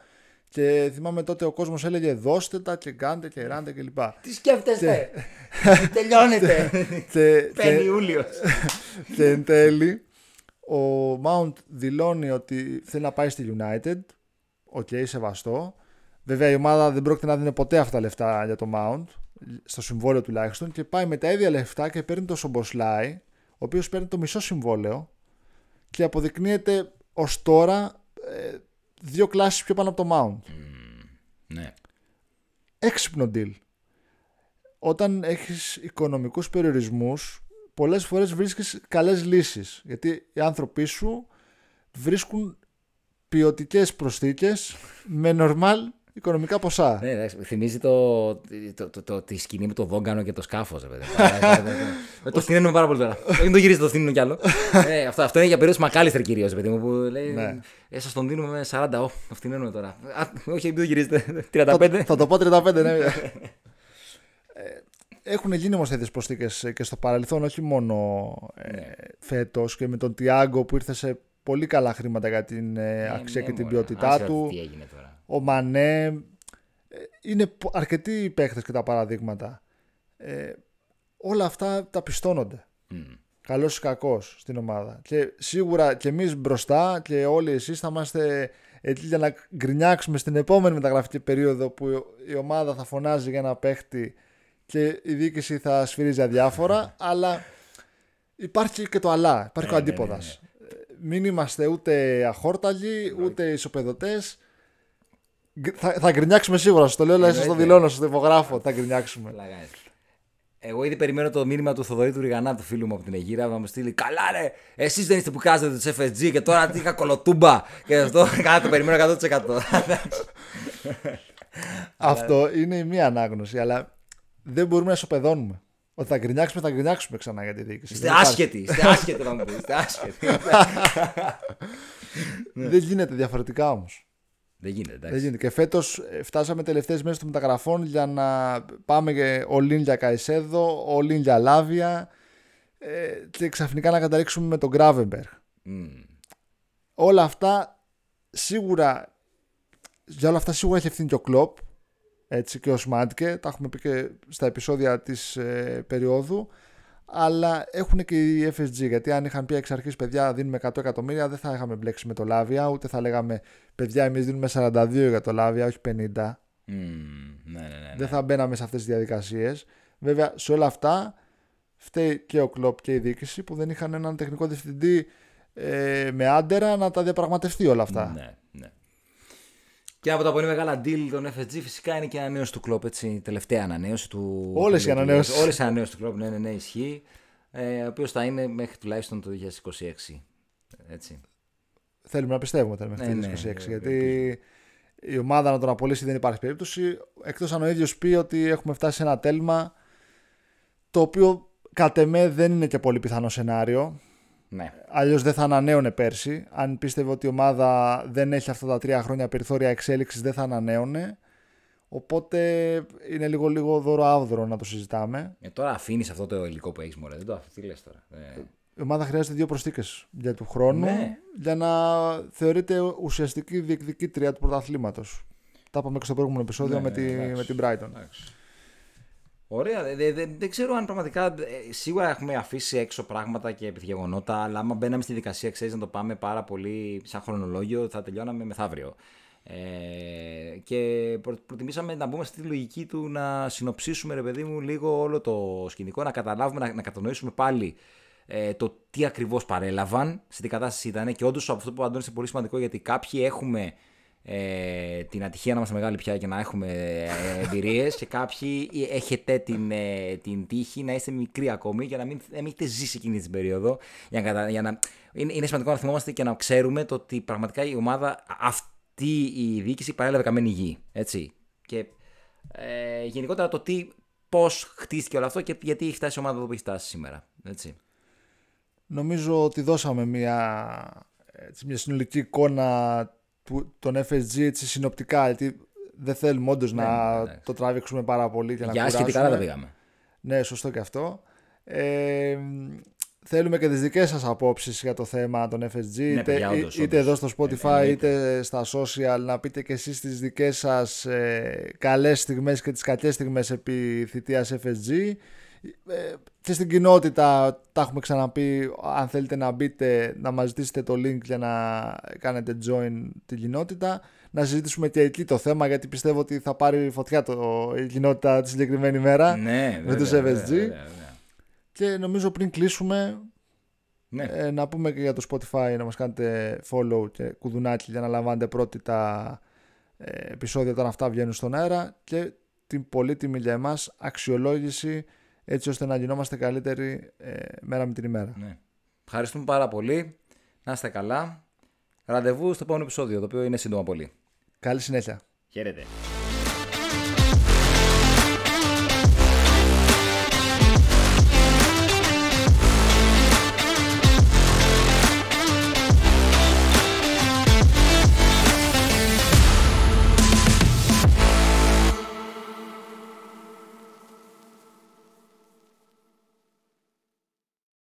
Και θυμάμαι τότε ο κόσμος έλεγε δώστε τα και κάντε και ράντε κλπ. Τι σκέφτεστε, τελειώνετε. και, Παίρνει Ιούλιος. και εν τέλει, ο Mount δηλώνει ότι θέλει να πάει στη United. OK, okay, σεβαστό. Βέβαια η ομάδα δεν πρόκειται να δίνει ποτέ αυτά τα λεφτά για το Mount, στο συμβόλαιο τουλάχιστον, και πάει με τα ίδια λεφτά και παίρνει το Σόμποσλαϊ, ο οποίος παίρνει το μισό συμβόλαιο και αποδεικνύεται ως τώρα ε, δύο κλάσεις πιο πάνω από το Mount. Mm, ναι. Έξυπνο deal. Όταν έχεις οικονομικούς περιορισμούς, πολλές φορές βρίσκεις καλές λύσεις. Γιατί οι άνθρωποι σου βρίσκουν ποιοτικές προσθήκες με νορμάλ οικονομικά ποσά. Ναι, εντάξει, θυμίζει το, το, το, το, τη σκηνή με το δόγκανο και το σκάφος. το στείνουμε πάρα πολύ τώρα. Δεν το γυρίζετε, το στείνουμε κι άλλο. ε, αυτό, αυτό είναι για περίοδο Μακάλιστερ κυρίως, παιδί μου, που λέει. Ναι. Ε, σας τον δίνουμε με 40. Ω, το φτηνένουμε τώρα. Α, όχι, μην το γυρίζετε. 35. θα, θα το πω 35, ναι. ε, έχουν γίνει όμως τέτοιες προσθήκες και στο παρελθόν, όχι μόνο ε, Ναι. φέτος και με τον Τιάγκο που ήρθε σε πολύ καλά χρήματα για την ε, αξία ναι, και την μωρέ. ποιότητά Άσε του. Τι έγινε τώρα. Ο Μανέ. ε, Είναι πο- αρκετοί οι παίχτες και τα παραδείγματα. Ε, όλα αυτά τα πιστώνονται. Μμ. Καλός ή κακός στην ομάδα. Και σίγουρα και εμείς μπροστά και όλοι εσείς θα είμαστε εκεί για να γκρινιάξουμε στην επόμενη μεταγραφική περίοδο που η ομάδα θα φωνάζει για ένα παίχτη και η διοίκηση θα σφυρίζει αδιάφορα. αλλά υπάρχει και το αλλά. Υπάρχει Ναι, ο ναι, ναι, αντίποδα. Μην είμαστε ούτε αχόρταλοι, ούτε ισοπεδωτές. Θα, θα γκρινιάξουμε σίγουρα. Σας το λέω, αλλά σας το Εννοείται. δηλώνω, σας το υπογράφω. Θα γκρινιάξουμε. Πλάκα είναι. Εγώ ήδη περιμένω το μήνυμα του Θοδωρή του Ριγανά, του φίλου μου από την Αιγύρα, να μου στείλει Καλά, ρε! Εσείς δεν είστε που κάζετε τους FSG και τώρα τι είχα κολοτούμπα. και αυτό καλά, το περιμένω 100%. Αυτό είναι η μία ανάγνωση, αλλά δεν μπορούμε να ισοπεδώνουμε. Ότι θα γκρινιάξουμε, θα γκρινιάξουμε ξανά για τη διοίκηση. είστε Δεν υπάρχει. άσχετοι, είστε άσχετοι να μου πείτε. Είστε άσχετοι. Δεν γίνεται διαφορετικά όμως. Δεν γίνεται, Δεν εντάξει. γίνεται. Και φέτος φτάσαμε τελευταίες μέρες των μεταγραφών για να πάμε και all in για Καϊσέδο, all in για Λάβια ε, και ξαφνικά να καταλήξουμε με τον Γκράβεμπερ. Μμ. Όλα αυτά σίγουρα, για όλα αυτά σίγουρα έχει ευθύνη και ο Κλοπ έτσι, και ο Σμάντκε, τα έχουμε πει και στα επεισόδια της ε, περίοδου αλλά έχουν και οι FSG γιατί αν είχαν πει εξ αρχής παιδιά δίνουμε 100 εκατομμύρια δεν θα είχαμε μπλέξει με το Λάβια ούτε θα λέγαμε παιδιά εμείς δίνουμε 42 για το Λάβια όχι 50 Μμ. Ναι, ναι, ναι. δεν θα μπαίναμε σε αυτές τις διαδικασίες βέβαια σε όλα αυτά φταίει και ο Κλοπ και η διοίκηση που δεν είχαν έναν τεχνικό διευθυντή ε, με άντερα να τα διαπραγματευτεί όλα αυτά. Ναι, ναι. Και από τα πολύ μεγάλα deal των FSG φυσικά είναι και η ανανέωση του κλοπ, έτσι. Η τελευταία ανανέωση του. Όλες του οι ανανεώσεις. Όλες οι ανανεώσεις του κλοπ, ναι, ναι, ναι, ισχύει. Ε, ο οποίος θα είναι μέχρι τουλάχιστον το 2026. Έτσι. Θέλουμε να πιστεύουμε ότι θα είναι μέχρι Ναι, το ναι, 2026. ε, γιατί η ομάδα να τον απολύσει δεν υπάρχει περίπτωση. Εκτός αν ο ίδιος πει ότι έχουμε φτάσει σε ένα τέλμα το οποίο κατ' εμέ δεν είναι και πολύ πιθανό σενάριο. Ναι. Αλλιώς δεν θα ανανέωνε πέρσι. Αν πίστευε ότι η ομάδα δεν έχει αυτά τα τρία χρόνια περιθώρια εξέλιξης, δεν θα ανανέωνε. Οπότε είναι λίγο λίγο δώρο άβδρο να το συζητάμε. Ε, τώρα αφήνεις αυτό το υλικό που έχεις μωρέ. Δεν το αφήνει. Τι λες τώρα; Ε, Η ομάδα χρειάζεται δύο προσθήκες για του χρόνου Ναι. για να θεωρείται ουσιαστική διεκδικήτρια του πρωταθλήματος. Τα είπαμε και στο προηγούμενο επεισόδιο Ναι, με, ναι, τη, εντάξει. με την Brighton. εντάξει. Ωραία. Δεν, δεν, δεν ξέρω αν πραγματικά. ε, Σίγουρα έχουμε αφήσει έξω πράγματα και επιδιαγωνότα, αλλά άμα μπαίναμε στη δικασία, ξέρεις να το πάμε πάρα πολύ σαν χρονολόγιο, θα τελειώναμε μεθαύριο. Ε, και προ, προτιμήσαμε να μπούμε στη λογική του να συνοψίσουμε, ρε παιδί μου, λίγο όλο το σκηνικό, να καταλάβουμε, να, να κατανοήσουμε πάλι ε, το τι ακριβώς παρέλαβαν, σε τι κατάσταση ήταν. Και όντως αυτό που Αντώνη είναι πολύ σημαντικό γιατί κάποιοι έχουμε ε, την ατυχία να είμαστε μεγάλοι πια και να έχουμε ε, εμπειρίες και κάποιοι έχετε την, ε, την τύχη να είστε μικροί ακόμη και να μην, να μην έχετε ζήσει εκείνη την περίοδο. Για να, κατα- για να, είναι, είναι σημαντικό να θυμόμαστε και να ξέρουμε το ότι πραγματικά η ομάδα, αυτή η διοίκηση παρέλαβε καμένη γη. Έτσι. Και ε, γενικότερα το τι, πώς χτίστηκε όλο αυτό και γιατί έχει φτάσει η ομάδα εδώ που έχει φτάσει σήμερα. Έτσι. Νομίζω ότι δώσαμε μια, έτσι, μια συνολική εικόνα του, των FSG έτσι, συνοπτικά, γιατί δεν θέλουμε όντως να εντάξει. το τραβήξουμε πάρα πολύ και να Για άσχετη κουράσουμε. καλά δεν πήγαμε. Ναι, σωστό και αυτό. Ε, θέλουμε και τις δικές σας απόψεις για το θέμα των FSG, είτε, Ναι, παιδιά, είτε όντως, όντως. εδώ στο Spotify, Ε, εννοείται. είτε στα social, να πείτε και εσείς τις δικές σας ε, καλές στιγμές και τις κακές στιγμές επί θητείας FSG. Ε, και στην κοινότητα τα έχουμε ξαναπεί αν θέλετε να μπείτε να μας ζητήσετε το link για να κάνετε join την κοινότητα να συζητήσουμε και εκεί το θέμα γιατί πιστεύω ότι θα πάρει φωτιά το, η κοινότητα τη συγκεκριμένη μέρα Ναι, με τους βέβαια, FSG. βέβαια, βέβαια. και νομίζω πριν κλείσουμε Ναι. ε, να πούμε και για το Spotify να μας κάνετε follow και κουδουνάκι για να λαμβάνετε πρώτη τα ε, επεισόδια όταν αυτά βγαίνουν στον αέρα και την πολύτιμη για εμάς αξιολόγηση έτσι ώστε να γινόμαστε καλύτεροι ε, μέρα με την ημέρα. Ναι. Ευχαριστούμε πάρα πολύ. Να είστε καλά. Ραντεβού στο επόμενο επεισόδιο, το οποίο είναι σύντομα πολύ. Καλή συνέχεια. Χαίρετε.